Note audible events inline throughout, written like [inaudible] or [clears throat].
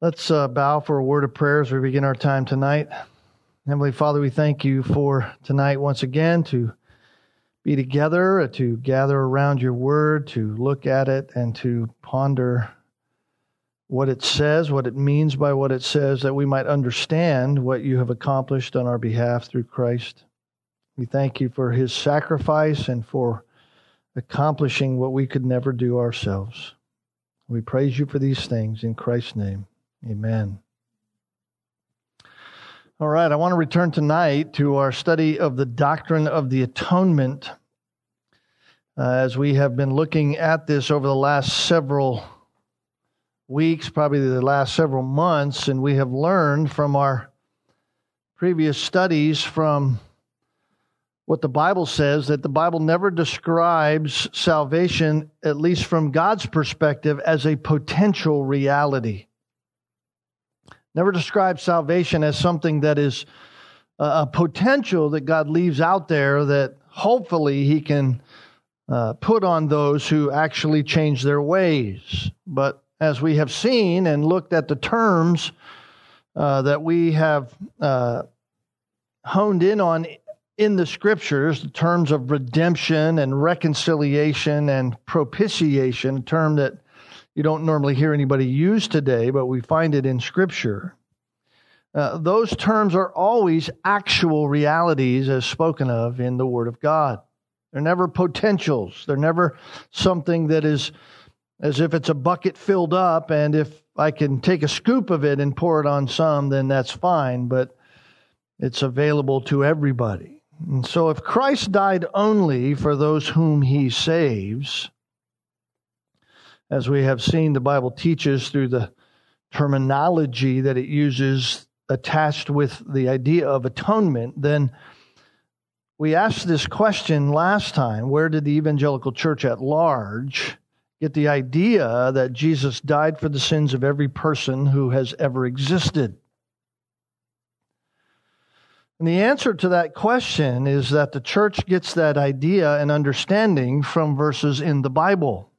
Let's uh, bow for a word of prayer as we begin our time tonight. Heavenly Father, we thank you for tonight once again to be together, uh, to gather around your word, to look at it, and to ponder what it says, what it means by what it says, that we might understand what you have accomplished on our behalf through Christ. We thank you for his sacrifice and for accomplishing what we could never do ourselves. We praise you for these things in Christ's name. Amen. All right, I want to return tonight to our study of the doctrine of the atonement. Uh, as we have been looking at this over the last several weeks, probably the last several months, and we have learned from our previous studies from what the Bible says that the Bible never describes salvation, at least from God's perspective, as a potential reality never describes salvation as something that is a potential that God leaves out there that hopefully He can uh, put on those who actually change their ways. But as we have seen and looked at the terms uh, that we have uh, honed in on in the scriptures, the terms of redemption and reconciliation and propitiation, a term that you don't normally hear anybody use today, but we find it in Scripture. Uh, those terms are always actual realities as spoken of in the Word of God. They're never potentials. They're never something that is as if it's a bucket filled up, and if I can take a scoop of it and pour it on some, then that's fine, but it's available to everybody. And so if Christ died only for those whom he saves, as we have seen, the Bible teaches through the terminology that it uses attached with the idea of atonement, then we asked this question last time where did the evangelical church at large get the idea that Jesus died for the sins of every person who has ever existed? And the answer to that question is that the church gets that idea and understanding from verses in the Bible.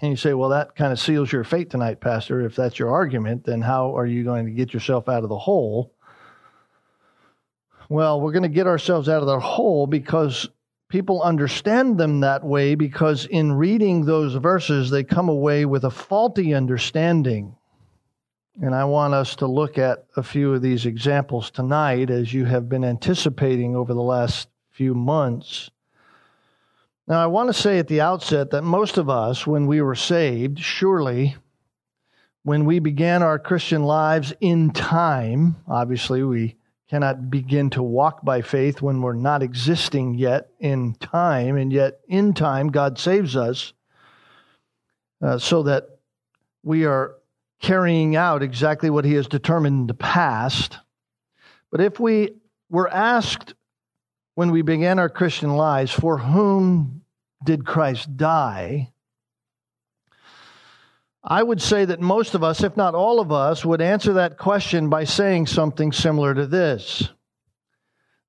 And you say, well, that kind of seals your fate tonight, Pastor. If that's your argument, then how are you going to get yourself out of the hole? Well, we're going to get ourselves out of the hole because people understand them that way because in reading those verses, they come away with a faulty understanding. And I want us to look at a few of these examples tonight as you have been anticipating over the last few months. Now, I want to say at the outset that most of us, when we were saved, surely when we began our Christian lives in time, obviously we cannot begin to walk by faith when we're not existing yet in time, and yet in time God saves us uh, so that we are carrying out exactly what He has determined in the past. But if we were asked when we began our Christian lives, for whom did Christ die? I would say that most of us, if not all of us, would answer that question by saying something similar to this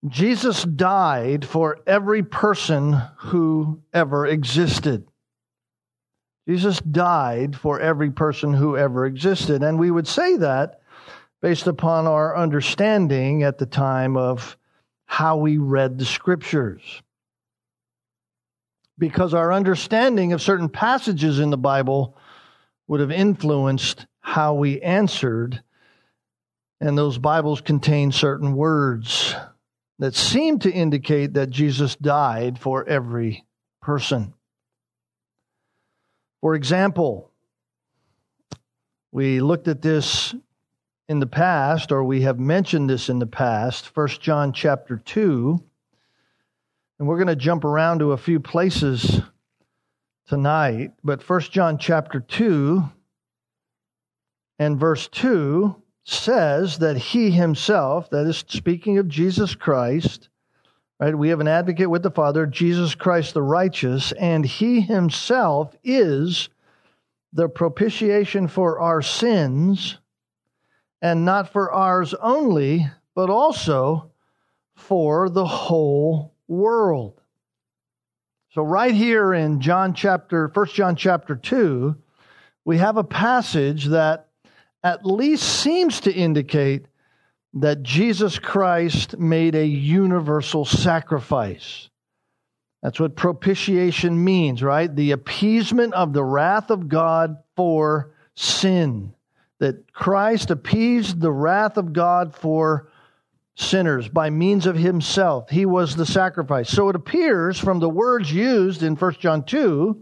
Jesus died for every person who ever existed. Jesus died for every person who ever existed. And we would say that based upon our understanding at the time of how we read the scriptures. Because our understanding of certain passages in the Bible would have influenced how we answered. And those Bibles contain certain words that seem to indicate that Jesus died for every person. For example, we looked at this in the past, or we have mentioned this in the past, 1 John chapter 2. And we're going to jump around to a few places tonight, but 1 John chapter 2 and verse 2 says that he himself, that is speaking of Jesus Christ, right? We have an advocate with the Father, Jesus Christ the righteous, and he himself is the propitiation for our sins and not for ours only, but also for the whole world. So right here in John chapter 1 John chapter 2, we have a passage that at least seems to indicate that Jesus Christ made a universal sacrifice. That's what propitiation means, right? The appeasement of the wrath of God for sin. That Christ appeased the wrath of God for sinners by means of himself. He was the sacrifice. So it appears from the words used in 1 John 2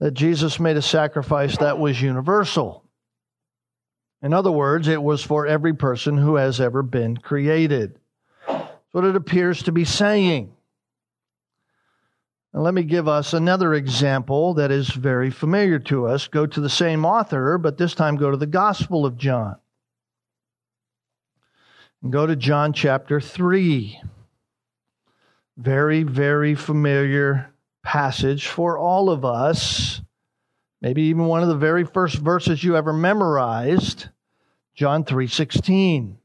that Jesus made a sacrifice that was universal. In other words, it was for every person who has ever been created. That's what it appears to be saying. Let me give us another example that is very familiar to us. Go to the same author, but this time go to the Gospel of John. And go to John chapter 3. Very, very familiar passage for all of us. Maybe even one of the very first verses you ever memorized. John 3:16.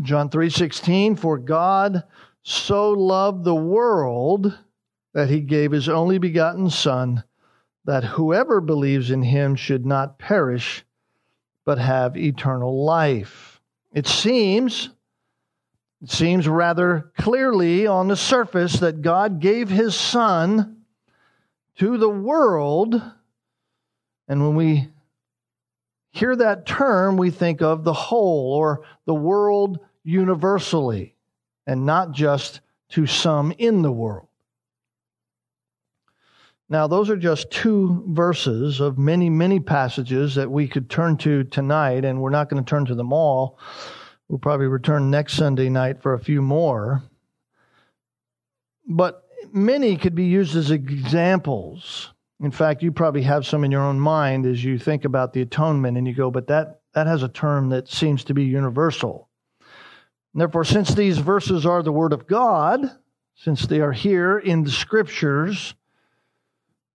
John 3:16 for God so loved the world that he gave his only begotten Son, that whoever believes in him should not perish, but have eternal life. It seems, it seems rather clearly on the surface that God gave his Son to the world. And when we hear that term, we think of the whole or the world universally and not just to some in the world. Now, those are just two verses of many, many passages that we could turn to tonight, and we're not going to turn to them all. We'll probably return next Sunday night for a few more. But many could be used as examples. In fact, you probably have some in your own mind as you think about the atonement, and you go, but that, that has a term that seems to be universal. Therefore, since these verses are the Word of God, since they are here in the Scriptures,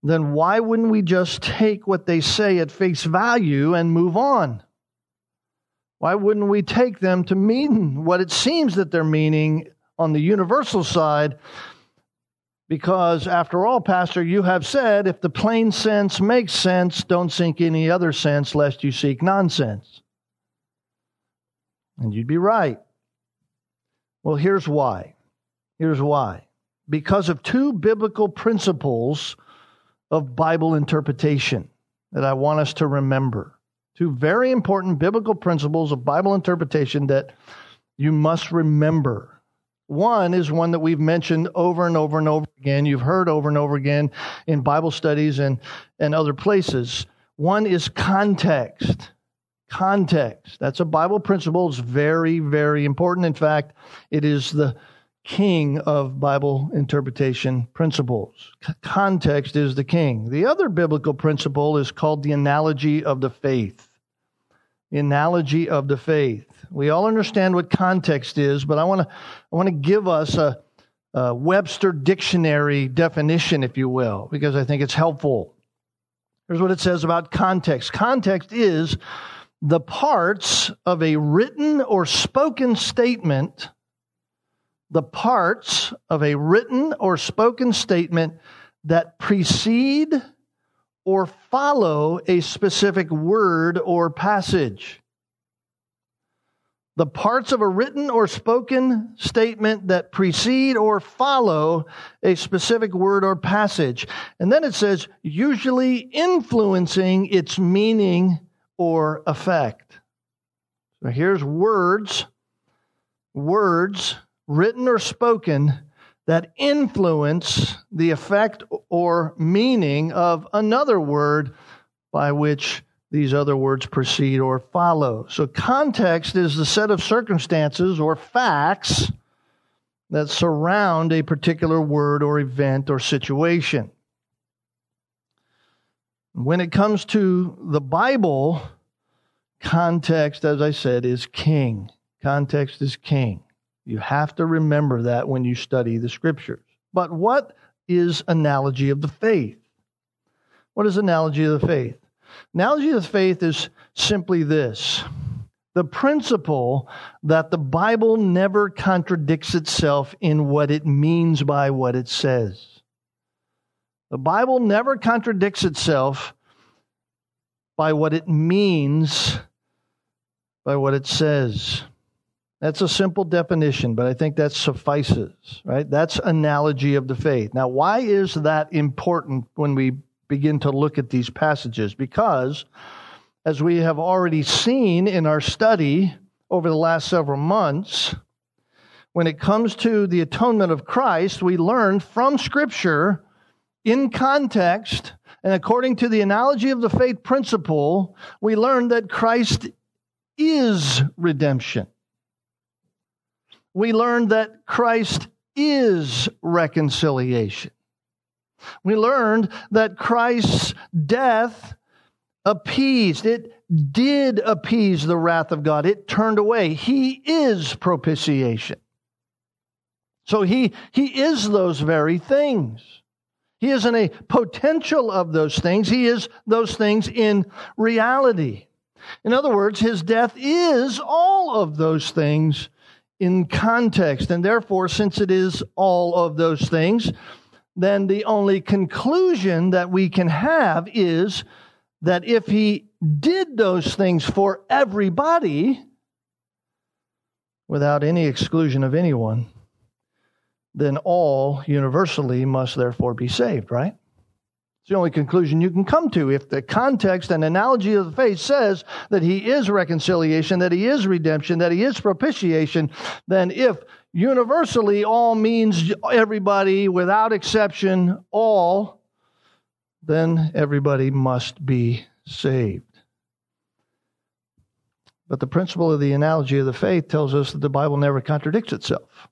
then why wouldn't we just take what they say at face value and move on? Why wouldn't we take them to mean what it seems that they're meaning on the universal side? Because, after all, Pastor, you have said if the plain sense makes sense, don't seek any other sense lest you seek nonsense. And you'd be right. Well, here's why. Here's why. Because of two biblical principles of Bible interpretation that I want us to remember. Two very important biblical principles of Bible interpretation that you must remember. One is one that we've mentioned over and over and over again. You've heard over and over again in Bible studies and, and other places. One is context context. That's a Bible principle. It's very, very important. In fact, it is the king of Bible interpretation principles. C- context is the king. The other biblical principle is called the analogy of the faith. The analogy of the faith. We all understand what context is, but I want to I want to give us a, a Webster dictionary definition, if you will, because I think it's helpful. Here's what it says about context. Context is the parts of a written or spoken statement, the parts of a written or spoken statement that precede or follow a specific word or passage. The parts of a written or spoken statement that precede or follow a specific word or passage. And then it says, usually influencing its meaning or effect. So here's words, words written or spoken that influence the effect or meaning of another word by which these other words precede or follow. So, context is the set of circumstances or facts that surround a particular word or event or situation. When it comes to the Bible, context, as I said, is king. Context is king. You have to remember that when you study the scriptures. But what is analogy of the faith? What is analogy of the faith? Analogy of the faith is simply this the principle that the Bible never contradicts itself in what it means by what it says. The Bible never contradicts itself by what it means, by what it says. That's a simple definition, but I think that suffices, right? That's analogy of the faith. Now, why is that important when we begin to look at these passages? Because, as we have already seen in our study over the last several months, when it comes to the atonement of Christ, we learn from Scripture in context and according to the analogy of the faith principle, we learn that Christ is redemption we learn that Christ is reconciliation. We learned that Christ's death appeased, it did appease the wrath of God. It turned away. He is propitiation. So he, he is those very things. He isn't a potential of those things, he is those things in reality. In other words, his death is all of those things in context. And therefore, since it is all of those things, then the only conclusion that we can have is that if he did those things for everybody, without any exclusion of anyone, then all universally must therefore be saved, right? It's the only conclusion you can come to. If the context and analogy of the faith says that he is reconciliation, that he is redemption, that he is propitiation, then if universally all means everybody without exception, all, then everybody must be saved. But the principle of the analogy of the faith tells us that the Bible never contradicts itself.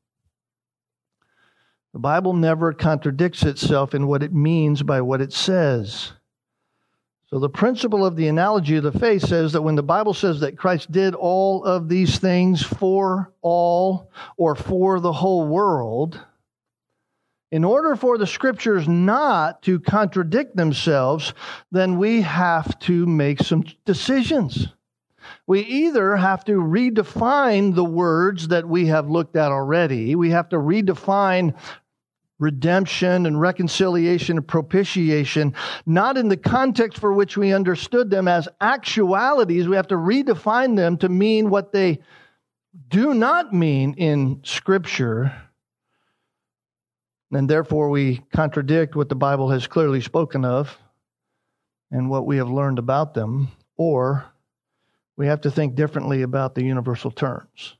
The Bible never contradicts itself in what it means by what it says. So, the principle of the analogy of the faith says that when the Bible says that Christ did all of these things for all or for the whole world, in order for the scriptures not to contradict themselves, then we have to make some decisions. We either have to redefine the words that we have looked at already, we have to redefine redemption and reconciliation and propitiation, not in the context for which we understood them as actualities. We have to redefine them to mean what they do not mean in Scripture. And therefore, we contradict what the Bible has clearly spoken of and what we have learned about them, or we have to think differently about the universal terms.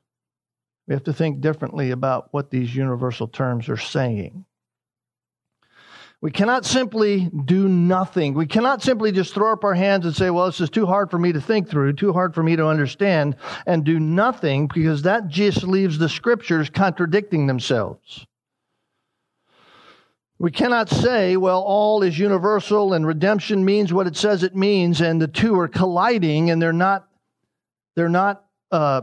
We have to think differently about what these universal terms are saying. We cannot simply do nothing. We cannot simply just throw up our hands and say, well, this is too hard for me to think through, too hard for me to understand, and do nothing because that just leaves the scriptures contradicting themselves. We cannot say, well, all is universal and redemption means what it says it means, and the two are colliding and they're not, they're not uh,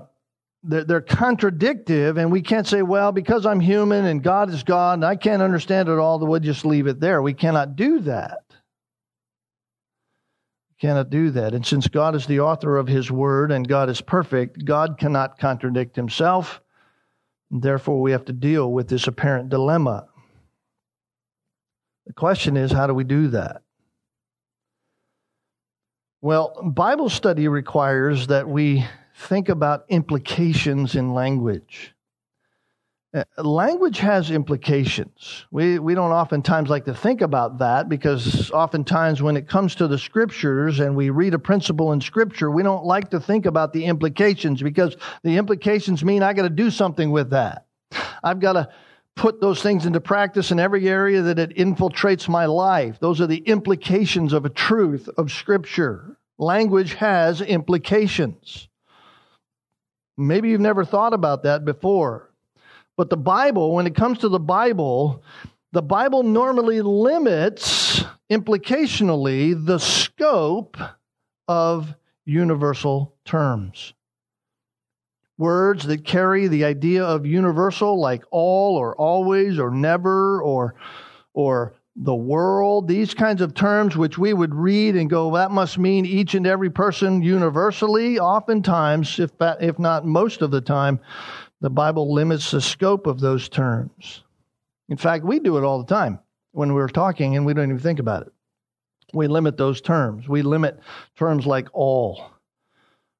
they're, they're contradictive, and we can't say, well, because I'm human and God is God and I can't understand it all, we'll just leave it there. We cannot do that. We cannot do that. And since God is the author of His Word and God is perfect, God cannot contradict Himself. Therefore, we have to deal with this apparent dilemma. The question is, how do we do that? Well, Bible study requires that we think about implications in language. Uh, language has implications. We, we don't oftentimes like to think about that because oftentimes when it comes to the scriptures and we read a principle in scripture, we don't like to think about the implications because the implications mean I got to do something with that. I've got to put those things into practice in every area that it infiltrates my life. Those are the implications of a truth of scripture. Language has implications. Maybe you've never thought about that before. But the Bible, when it comes to the Bible, the Bible normally limits implicationally the scope of universal terms. Words that carry the idea of universal, like all or always or never or, or the world, these kinds of terms which we would read and go, that must mean each and every person universally. Oftentimes, if, that, if not most of the time, the Bible limits the scope of those terms. In fact, we do it all the time when we're talking and we don't even think about it. We limit those terms. We limit terms like all.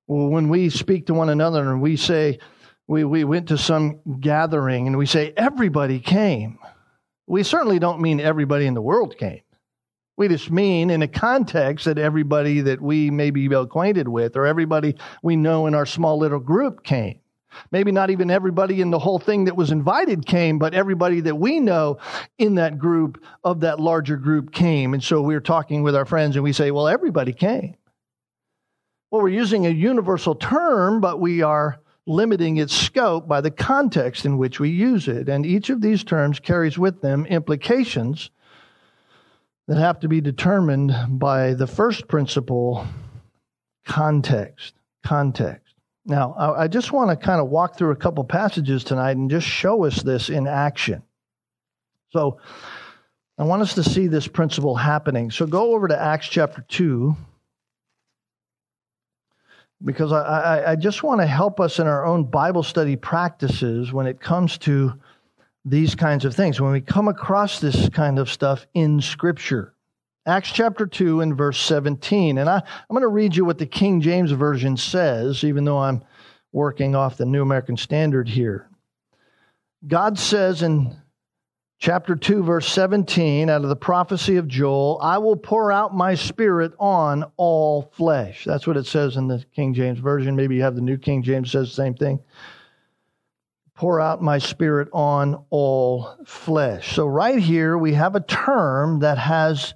When we speak to one another and we say, we, we went to some gathering and we say, everybody came, we certainly don't mean everybody in the world came. We just mean in a context that everybody that we may be acquainted with or everybody we know in our small little group came. Maybe not even everybody in the whole thing that was invited came, but everybody that we know in that group of that larger group came. And so we we're talking with our friends and we say, well, everybody came. Well, we're using a universal term, but we are limiting its scope by the context in which we use it. And each of these terms carries with them implications that have to be determined by the first principle context. Context. Now, I just want to kind of walk through a couple passages tonight and just show us this in action. So, I want us to see this principle happening. So, go over to Acts chapter 2 because I, I, I just want to help us in our own Bible study practices when it comes to these kinds of things, when we come across this kind of stuff in Scripture. Acts chapter 2 and verse 17. And I, I'm going to read you what the King James Version says, even though I'm working off the New American Standard here. God says in chapter 2, verse 17, out of the prophecy of Joel, I will pour out my spirit on all flesh. That's what it says in the King James Version. Maybe you have the New King James says the same thing. Pour out my spirit on all flesh. So, right here, we have a term that has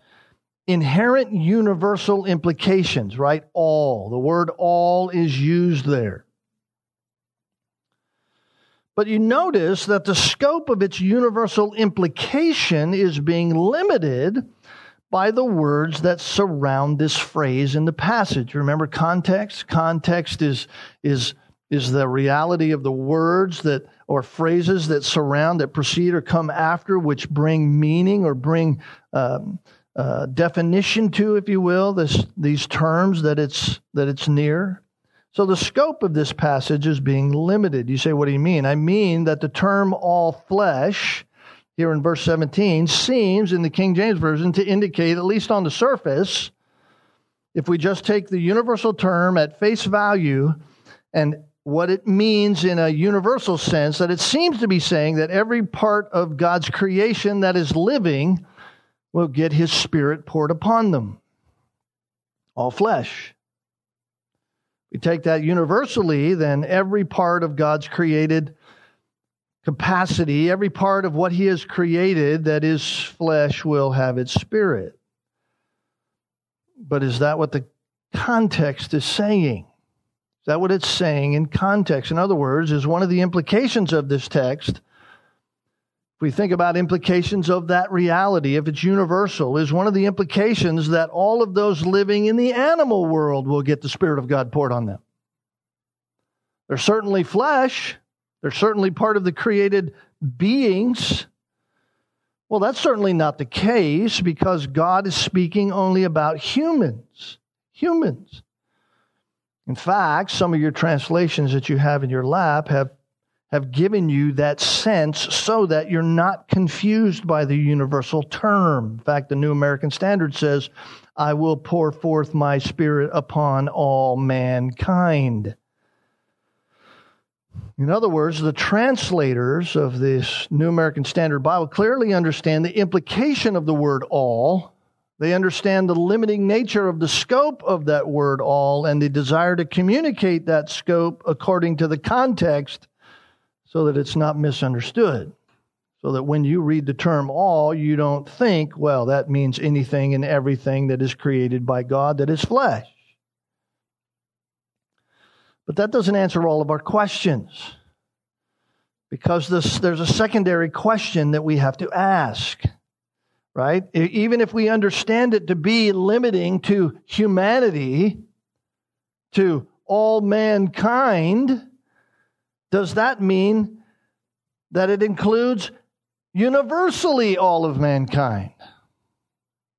inherent universal implications, right? All. The word all is used there. But you notice that the scope of its universal implication is being limited by the words that surround this phrase in the passage. Remember context? Context is, is, is the reality of the words that or phrases that surround, that precede or come after, which bring meaning or bring um, uh, definition to, if you will, this, these terms that it's, that it's near. So the scope of this passage is being limited. You say, what do you mean? I mean that the term all flesh here in verse 17 seems in the King James Version to indicate, at least on the surface, if we just take the universal term at face value and what it means in a universal sense, that it seems to be saying that every part of God's creation that is living will get his spirit poured upon them. All flesh. We take that universally, then every part of God's created capacity, every part of what he has created that is flesh will have its spirit. But is that what the context is saying? Is that what it's saying in context? In other words, is one of the implications of this text we think about implications of that reality, if it's universal, is one of the implications that all of those living in the animal world will get the Spirit of God poured on them. They're certainly flesh, they're certainly part of the created beings. Well, that's certainly not the case because God is speaking only about humans. Humans. In fact, some of your translations that you have in your lap have have given you that sense so that you're not confused by the universal term. In fact, the New American Standard says, I will pour forth my spirit upon all mankind. In other words, the translators of this New American Standard Bible clearly understand the implication of the word all. They understand the limiting nature of the scope of that word all and the desire to communicate that scope according to the context so that it's not misunderstood. So that when you read the term all, you don't think, well, that means anything and everything that is created by God that is flesh. But that doesn't answer all of our questions. Because this, there's a secondary question that we have to ask, right? Even if we understand it to be limiting to humanity, to all mankind, does that mean that it includes universally all of mankind?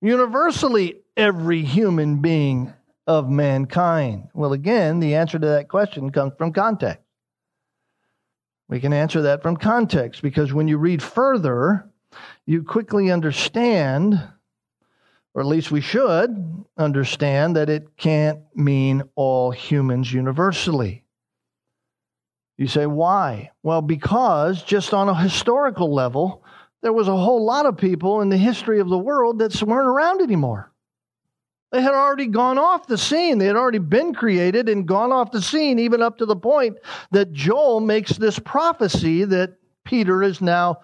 Universally every human being of mankind? Well, again, the answer to that question comes from context. We can answer that from context because when you read further, you quickly understand Or at least we should understand that it can't mean all humans universally. You say, why? Well, because just on a historical level, there was a whole lot of people in the history of the world that weren't around anymore. They had already gone off the scene. They had already been created and gone off the scene, even up to the point that Joel makes this prophecy that Peter is now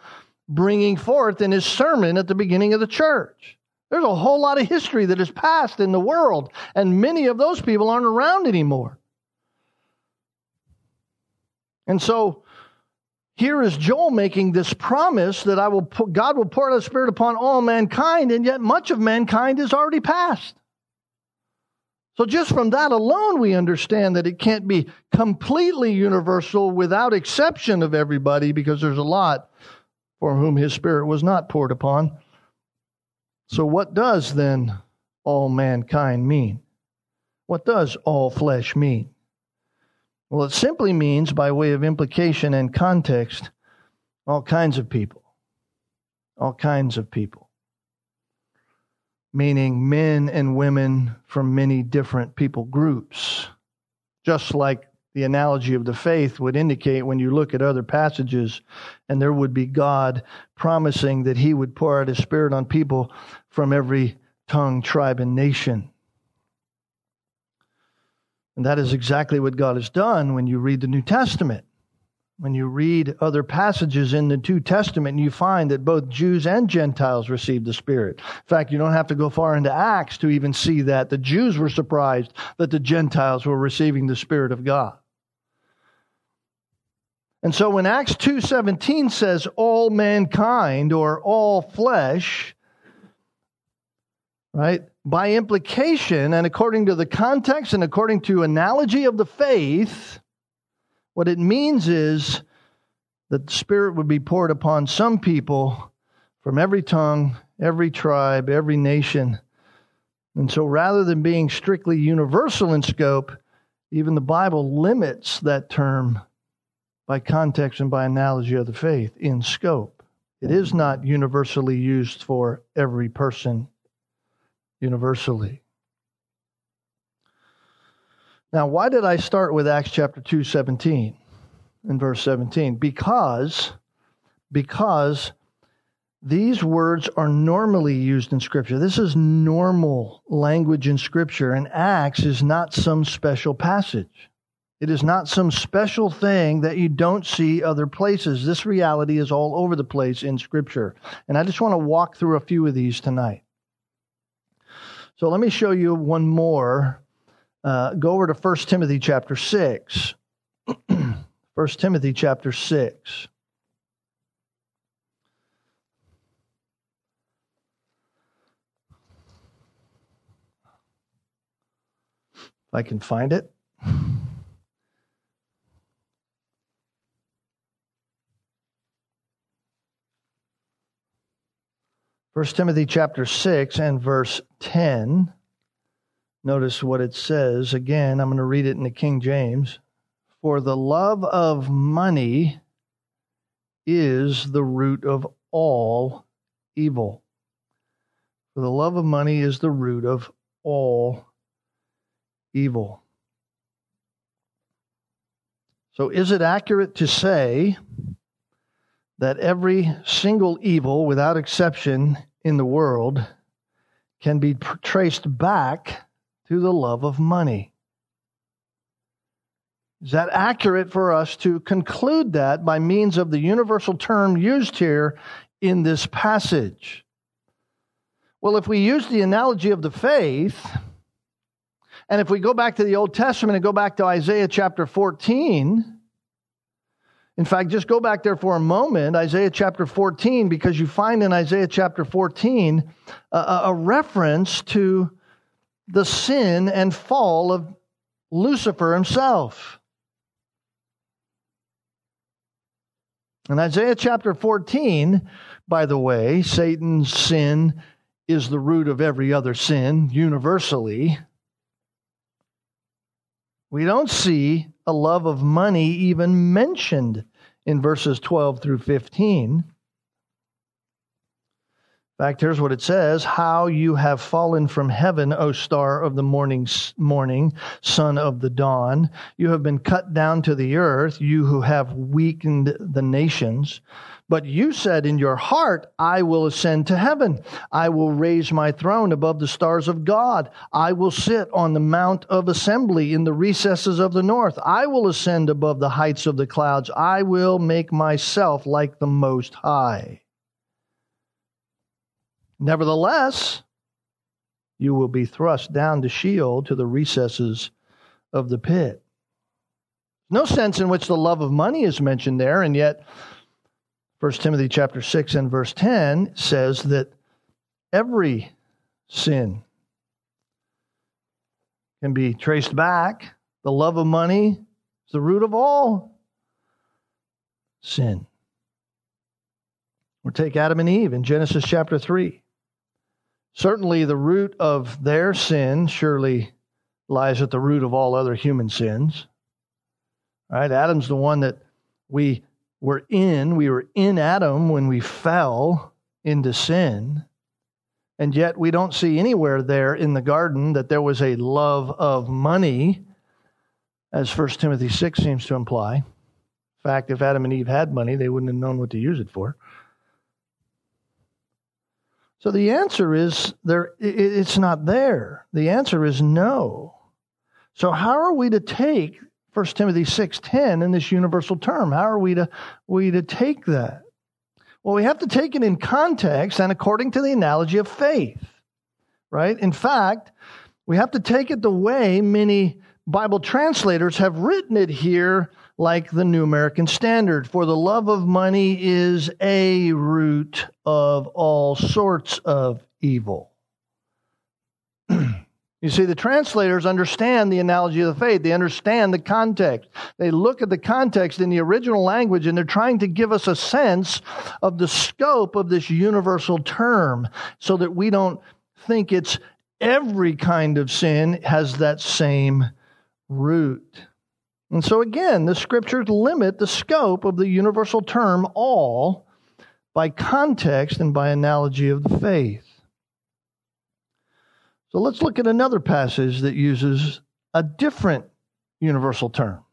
bringing forth in his sermon at the beginning of the church. There's a whole lot of history that has passed in the world, and many of those people aren't around anymore. And so here is Joel making this promise that I will put, God will pour out the Spirit upon all mankind, and yet much of mankind is already past. So, just from that alone, we understand that it can't be completely universal without exception of everybody because there's a lot for whom his Spirit was not poured upon. So, what does then all mankind mean? What does all flesh mean? Well, it simply means, by way of implication and context, all kinds of people. All kinds of people meaning men and women from many different people groups. Just like the analogy of the faith would indicate when you look at other passages, and there would be God promising that He would pour out His Spirit on people from every tongue, tribe, and nation. And that is exactly what God has done when you read the New Testament when you read other passages in the New Testament, you find that both Jews and Gentiles received the Spirit. In fact, you don't have to go far into Acts to even see that. The Jews were surprised that the Gentiles were receiving the Spirit of God. And so when Acts 2:17 says all mankind or all flesh, right? By implication and according to the context and according to analogy of the faith, what it means is that the Spirit would be poured upon some people from every tongue, every tribe, every nation. And so rather than being strictly universal in scope, even the Bible limits that term by context and by analogy of the faith in scope. It is not universally used for every person universally. Now, why did I start with Acts chapter 2, 17 and verse 17? Because, because these words are normally used in Scripture. This is normal language in Scripture, and Acts is not some special passage. It is not some special thing that you don't see other places. This reality is all over the place in Scripture. And I just want to walk through a few of these tonight. So let me show you one more uh, go over to 1 Timothy chapter 6. [clears throat] 1 Timothy chapter 6. If I can find it. First Timothy chapter 6 and verse 10. Notice what it says. Again, I'm going to read it in the King James. For the love of money is the root of all evil. For the love of money is the root of all evil. So, is it accurate to say that every single evil, without exception, in the world can be traced back to the love of money. Is that accurate for us to conclude that by means of the universal term used here in this passage? Well, if we use the analogy of the faith, and if we go back to the Old Testament and go back to Isaiah chapter 14, in fact, just go back there for a moment, Isaiah chapter 14, because you find in Isaiah chapter 14 a, a reference to the sin and fall of Lucifer himself. In Isaiah chapter 14, by the way, Satan's sin is the root of every other sin universally. We don't see a love of money even mentioned in verses 12 through 15. In fact, here's what it says How you have fallen from heaven, O star of the morning, morning, son of the dawn. You have been cut down to the earth, you who have weakened the nations. But you said in your heart, I will ascend to heaven. I will raise my throne above the stars of God. I will sit on the mount of assembly in the recesses of the north. I will ascend above the heights of the clouds. I will make myself like the Most High. Nevertheless, you will be thrust down to Sheol to the recesses of the pit. No sense in which the love of money is mentioned there, and yet 1 Timothy chapter 6 and verse 10 says that every sin can be traced back. The love of money is the root of all sin. Or take Adam and Eve in Genesis chapter 3. Certainly, the root of their sin surely lies at the root of all other human sins. All right? Adam's the one that we were in. We were in Adam when we fell into sin. And yet, we don't see anywhere there in the garden that there was a love of money, as 1 Timothy 6 seems to imply. In fact, if Adam and Eve had money, they wouldn't have known what to use it for. So the answer is there it's not there. The answer is no. So how are we to take 1 Timothy 6:10 in this universal term? How are we to we to take that? Well, we have to take it in context and according to the analogy of faith. Right? In fact, we have to take it the way many Bible translators have written it here like the New American Standard. For the love of money is a root of all sorts of evil. [clears throat] you see, the translators understand the analogy of the faith. They understand the context. They look at the context in the original language and they're trying to give us a sense of the scope of this universal term so that we don't think it's every kind of sin has that same root. And so, again, the scriptures limit the scope of the universal term all by context and by analogy of the faith. So, let's look at another passage that uses a different universal term.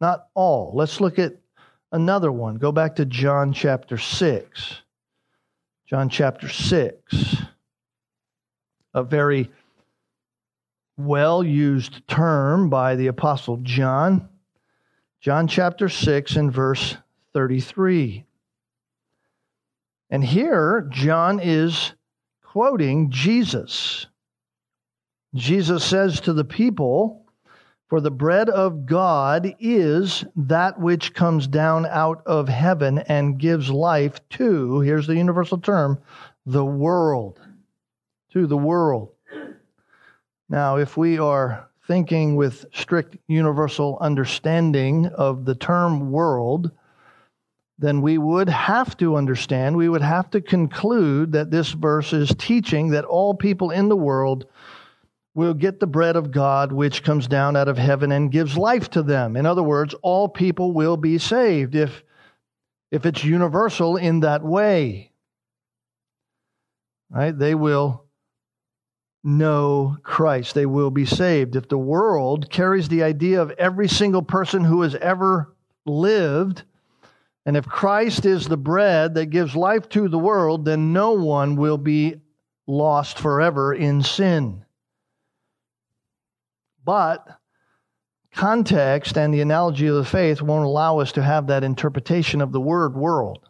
Not all. Let's look at another one. Go back to John chapter 6. John chapter 6. A very well used term by the Apostle John. John chapter 6 and verse 33. And here, John is quoting Jesus. Jesus says to the people, For the bread of God is that which comes down out of heaven and gives life to, here's the universal term, the world. To the world. Now, if we are thinking with strict universal understanding of the term world, then we would have to understand, we would have to conclude that this verse is teaching that all people in the world will get the bread of God which comes down out of heaven and gives life to them. In other words, all people will be saved if, if it's universal in that way. Right? They will know Christ. They will be saved. If the world carries the idea of every single person who has ever lived, and if Christ is the bread that gives life to the world, then no one will be lost forever in sin. But context and the analogy of the faith won't allow us to have that interpretation of the word world.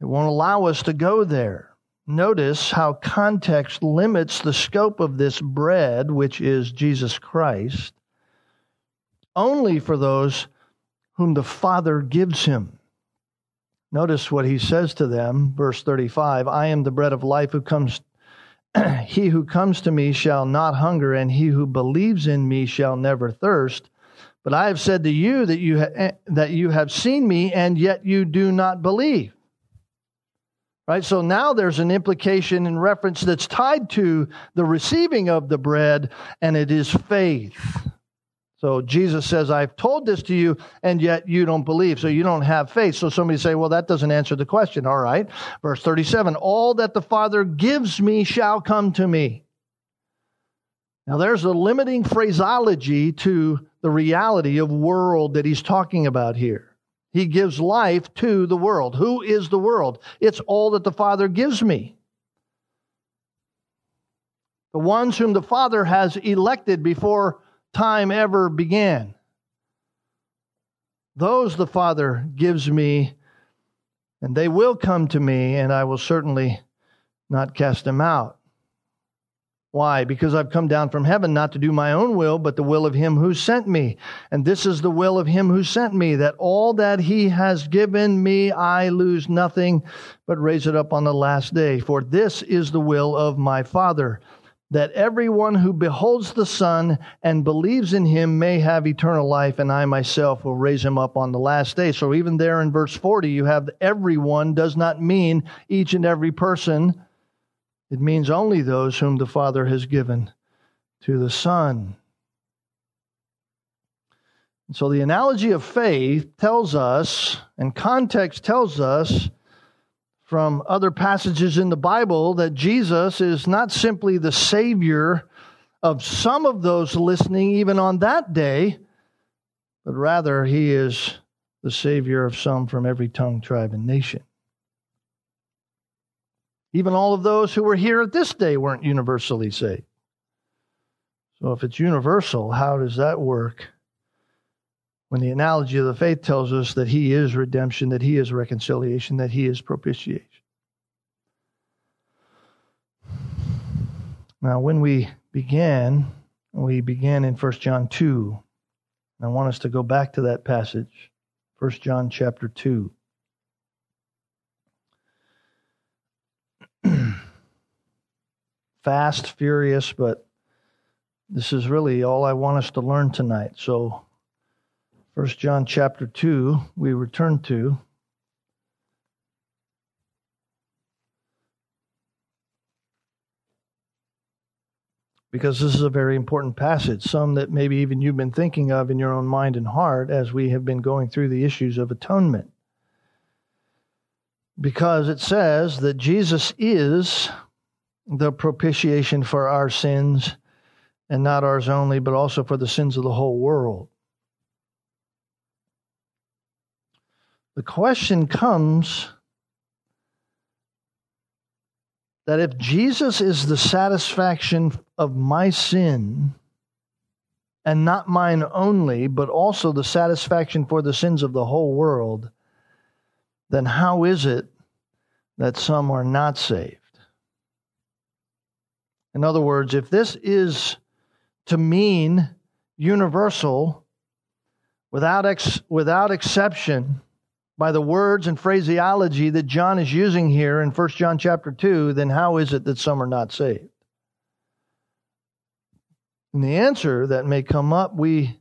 It won't allow us to go there. Notice how context limits the scope of this bread, which is Jesus Christ, only for those whom the Father gives him. Notice what he says to them, verse 35 I am the bread of life who comes. [clears throat] he who comes to me shall not hunger, and he who believes in me shall never thirst. But I have said to you that you, ha- eh, that you have seen me, and yet you do not believe. Right? So now there's an implication in reference that's tied to the receiving of the bread, and it is faith. So Jesus says, I've told this to you, and yet you don't believe. So you don't have faith. So somebody say, well, that doesn't answer the question. All right. Verse 37 All that the Father gives me shall come to me. Now there's a limiting phraseology to the reality of world that he's talking about here. He gives life to the world. Who is the world? It's all that the Father gives me. The ones whom the Father has elected before time ever began. Those the Father gives me, and they will come to me, and I will certainly not cast them out. Why? Because I've come down from heaven not to do my own will, but the will of him who sent me. And this is the will of him who sent me, that all that he has given me I lose nothing, but raise it up on the last day. For this is the will of my Father, that everyone who beholds the Son and believes in him may have eternal life, and I myself will raise him up on the last day. So even there in verse 40, you have everyone does not mean each and every person. It means only those whom the Father has given to the Son. And so the analogy of faith tells us, and context tells us, from other passages in the Bible that Jesus is not simply the Savior of some of those listening, even on that day, but rather he is the Savior of some from every tongue, tribe, and nation. Even all of those who were here at this day weren't universally saved. So, if it's universal, how does that work? When the analogy of the faith tells us that He is redemption, that He is reconciliation, that He is propitiation. Now, when we began, we began in 1 John 2. I want us to go back to that passage, 1 John chapter 2. [clears throat] Fast, furious, but this is really all I want us to learn tonight. So, First John chapter 2, we return to. Because this is a very important passage, some that maybe even you've been thinking of in your own mind and heart as we have been going through the issues of atonement. Because it says that Jesus is the propitiation for our sins, and not ours only, but also for the sins of the whole world. The question comes that if Jesus is the satisfaction of my sin, and not mine only, but also the satisfaction for the sins of the whole world, then how is it that some are not saved? In other words, if this is to mean universal, without, ex- without exception, by the words and phraseology that John is using here in 1 John chapter 2, then how is it that some are not saved? And the answer that may come up, we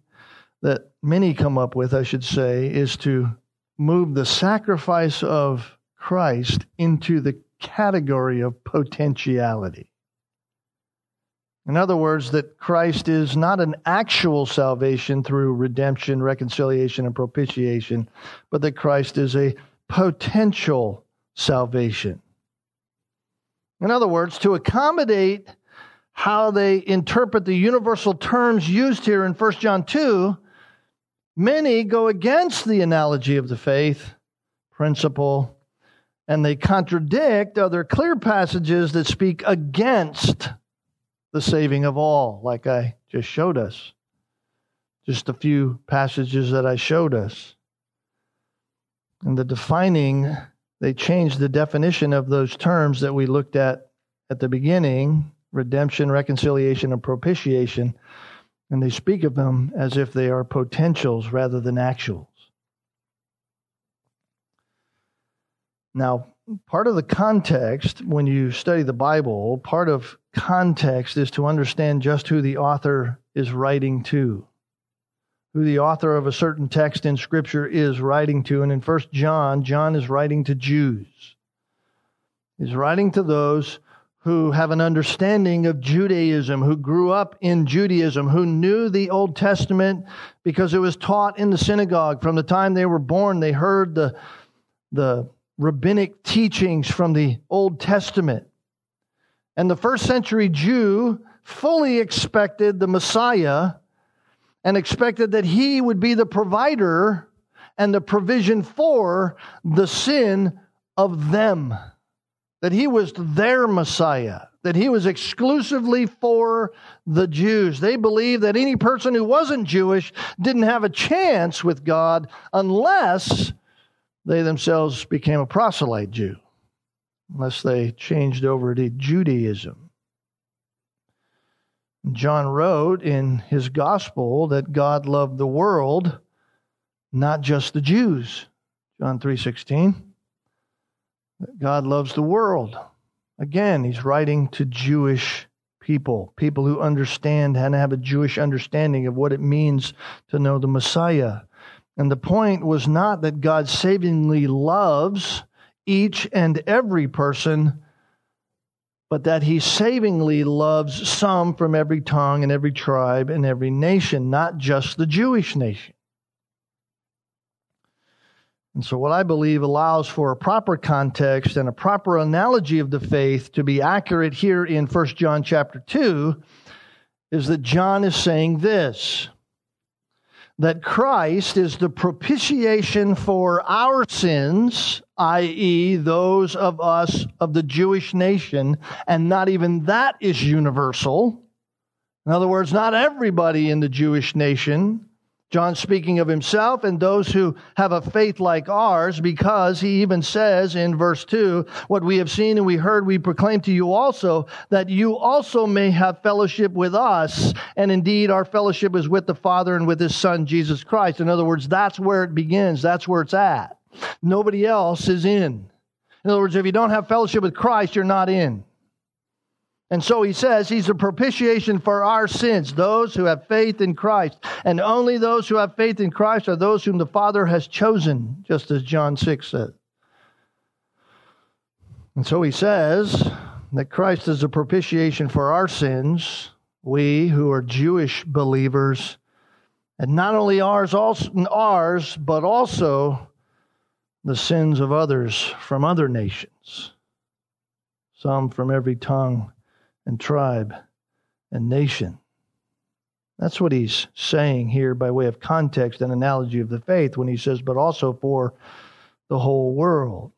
that many come up with, I should say, is to move the sacrifice of Christ into the category of potentiality. In other words, that Christ is not an actual salvation through redemption, reconciliation, and propitiation, but that Christ is a potential salvation. In other words, to accommodate how they interpret the universal terms used here in 1 John 2, many go against the analogy of the faith principle and they contradict other clear passages that speak against the saving of all, like I just showed us. Just a few passages that I showed us. And the defining, they changed the definition of those terms that we looked at at the beginning redemption, reconciliation, and propitiation. And they speak of them as if they are potentials rather than actuals. Now, part of the context when you study the Bible, part of context is to understand just who the author is writing to. Who the author of a certain text in Scripture is writing to. And in First John, John is writing to Jews. He's writing to those who have an understanding of Judaism, who grew up in Judaism, who knew the Old Testament because it was taught in the synagogue. From the time they were born, they heard the, the rabbinic teachings from the Old Testament. And the first century Jew fully expected the Messiah and expected that he would be the provider and the provision for the sin of them. That he was their Messiah, that he was exclusively for the Jews. They believed that any person who wasn't Jewish didn't have a chance with God unless they themselves became a proselyte Jew unless they changed over to Judaism. John wrote in his gospel that God loved the world, not just the Jews. John 3:16. That God loves the world. Again, he's writing to Jewish people, people who understand and have a Jewish understanding of what it means to know the Messiah. And the point was not that God savingly loves each and every person, but that he savingly loves some from every tongue and every tribe and every nation, not just the Jewish nation. And so, what I believe allows for a proper context and a proper analogy of the faith to be accurate here in 1 John chapter 2 is that John is saying this that Christ is the propitiation for our sins, i.e., those of us of the Jewish nation, and not even that is universal. In other words, not everybody in the Jewish nation John speaking of himself and those who have a faith like ours, because he even says in verse 2 what we have seen and we heard, we proclaim to you also, that you also may have fellowship with us. And indeed, our fellowship is with the Father and with his Son, Jesus Christ. In other words, that's where it begins, that's where it's at. Nobody else is in. In other words, if you don't have fellowship with Christ, you're not in. And so he says he's a propitiation for our sins, those who have faith in Christ. And only those who have faith in Christ are those whom the Father has chosen, just as John 6 says. And so he says that Christ is a propitiation for our sins, we who are Jewish believers, and not only ours, also ours, but also the sins of others from other nations, some from every tongue and tribe and nation. That's what he's saying here by way of context and analogy of the faith when he says, but also for the whole world.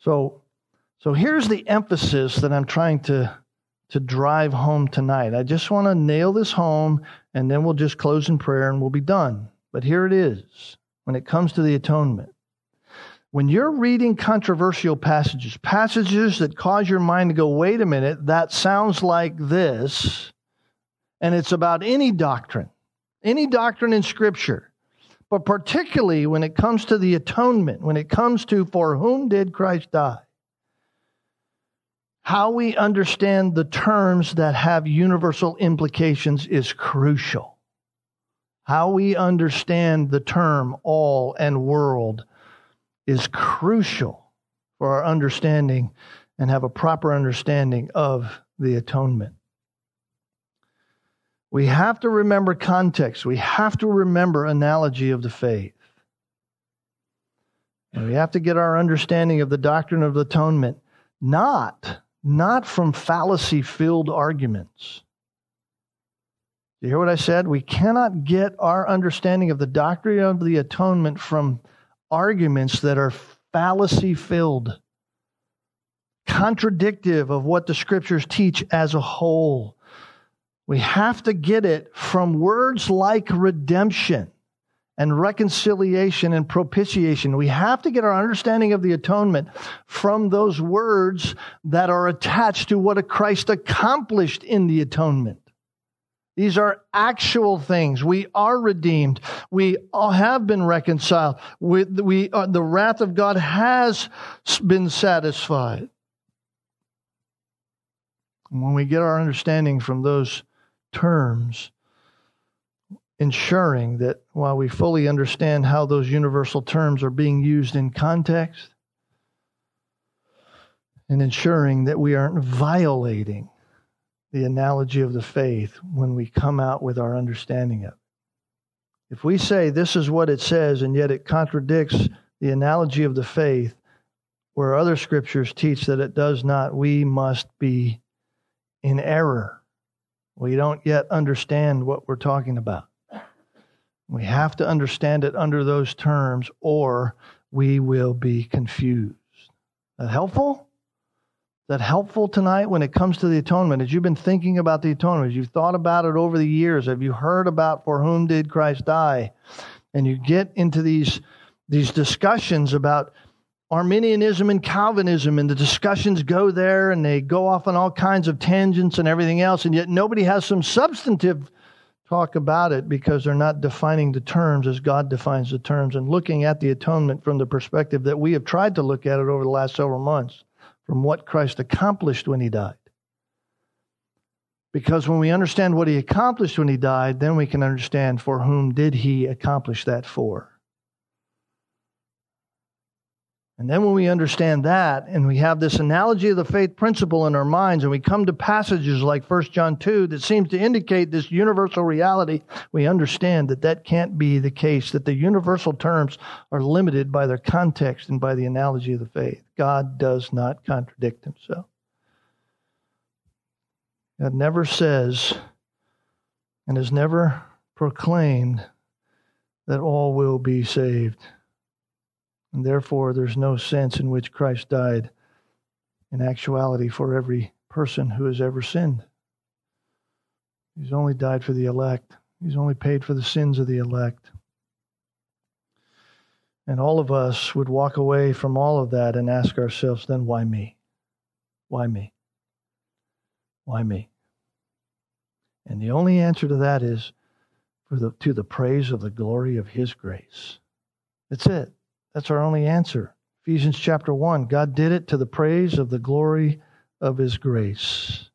So, so here's the emphasis that I'm trying to, to drive home tonight. I just want to nail this home and then we'll just close in prayer and we'll be done. But here it is when it comes to the atonement. When you're reading controversial passages, passages that cause your mind to go, wait a minute, that sounds like this, and it's about any doctrine, any doctrine in Scripture, but particularly when it comes to the atonement, when it comes to for whom did Christ die, how we understand the terms that have universal implications is crucial. How we understand the term all and world is crucial for our understanding and have a proper understanding of the atonement. We have to remember context. We have to remember analogy of the faith. And we have to get our understanding of the doctrine of the atonement not not from fallacy filled arguments. Do you hear what I said? We cannot get our understanding of the doctrine of the atonement from arguments that are fallacy filled, contradictive of what the scriptures teach as a whole. We have to get it from words like redemption and reconciliation and propitiation. We have to get our understanding of the atonement from those words that are attached to what Christ accomplished in the atonement. These are actual things. We are redeemed. We have been reconciled. We, we uh, the wrath of God has been satisfied. When we get our understanding from those terms, ensuring that while we fully understand how those universal terms are being used in context, and ensuring that we aren't violating the analogy of the faith when we come out with our understanding of it. If we say this is what it says and yet it contradicts the analogy of the faith, where other scriptures teach that it does not, we must be in error. We don't yet understand what we're talking about. We have to understand it under those terms, or we will be confused. Helpful? That helpful tonight when it comes to the atonement? As you've been thinking about the atonement, as you've thought about it over the years, have you heard about for whom did Christ die? And you get into these, these discussions about Arminianism and Calvinism, and the discussions go there and they go off on all kinds of tangents and everything else, and yet nobody has some substantive talk about it because they're not defining the terms as God defines the terms and looking at the atonement from the perspective that we have tried to look at it over the last several months from what Christ accomplished when he died. Because when we understand what he accomplished when he died, then we can understand for whom did he accomplish that for. And then when we understand that and we have this analogy of the faith principle in our minds and we come to passages like 1 John 2 that seems to indicate this universal reality, we understand that that can't be the case, that the universal terms are limited by their context and by the analogy of the faith. God does not contradict himself. God never says and has never proclaimed that all will be saved. And therefore, there's no sense in which Christ died in actuality for every person who has ever sinned. He's only died for the elect, He's only paid for the sins of the elect. And all of us would walk away from all of that and ask ourselves, then why me? Why me? Why me? And the only answer to that is for the, to the praise of the glory of His grace. That's it. That's our only answer. Ephesians chapter 1 God did it to the praise of the glory of his grace.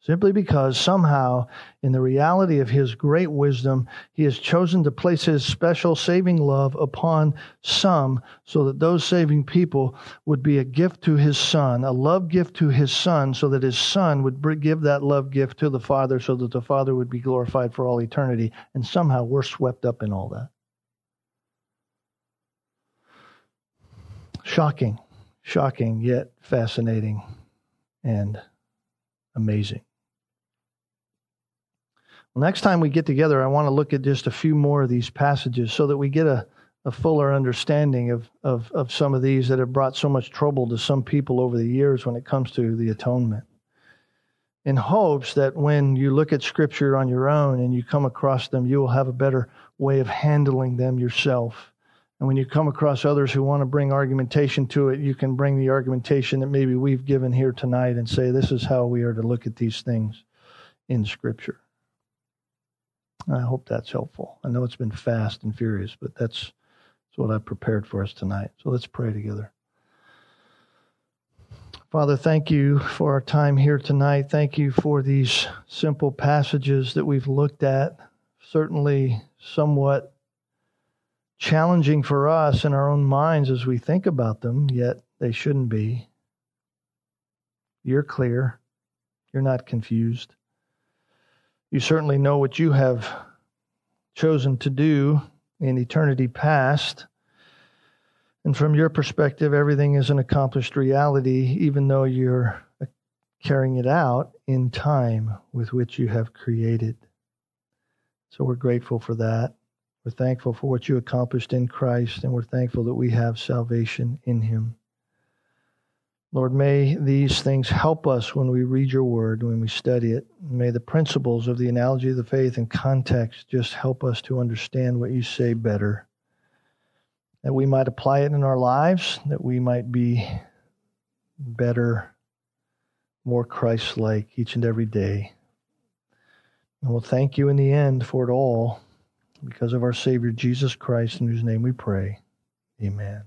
Simply because somehow, in the reality of his great wisdom, he has chosen to place his special saving love upon some so that those saving people would be a gift to his son, a love gift to his son, so that his son would give that love gift to the Father so that the Father would be glorified for all eternity. And somehow we're swept up in all that. Shocking, shocking, yet fascinating and amazing. Well, next time we get together, I want to look at just a few more of these passages so that we get a, a fuller understanding of, of, of some of these that have brought so much trouble to some people over the years when it comes to the atonement. In hopes that when you look at Scripture on your own and you come across them, you will have a better way of handling them yourself and when you come across others who want to bring argumentation to it, you can bring the argumentation that maybe we've given here tonight and say, this is how we are to look at these things in Scripture. I hope that's helpful. I know it's been fast and furious, but that's, that's what I've prepared for us tonight. So let's pray together. Father, thank you for our time here tonight. Thank you for these simple passages that we've looked at, certainly somewhat challenging for us in our own minds as we think about them, yet they shouldn't be. You're clear. You're not confused. You certainly know what you have chosen to do in eternity past. And from your perspective, everything is an accomplished reality, even though you're carrying it out in time with which you have created. So we're grateful for that. We're thankful for what you accomplished in Christ, and we're thankful that we have salvation in Him. Lord, may these things help us when we read your word, when we study it. May the principles of the analogy of the faith and context just help us to understand what you say better. That we might apply it in our lives, that we might be better, more Christ like each and every day. And we'll thank you in the end for it all because of our Savior Jesus Christ, in whose name we pray. Amen.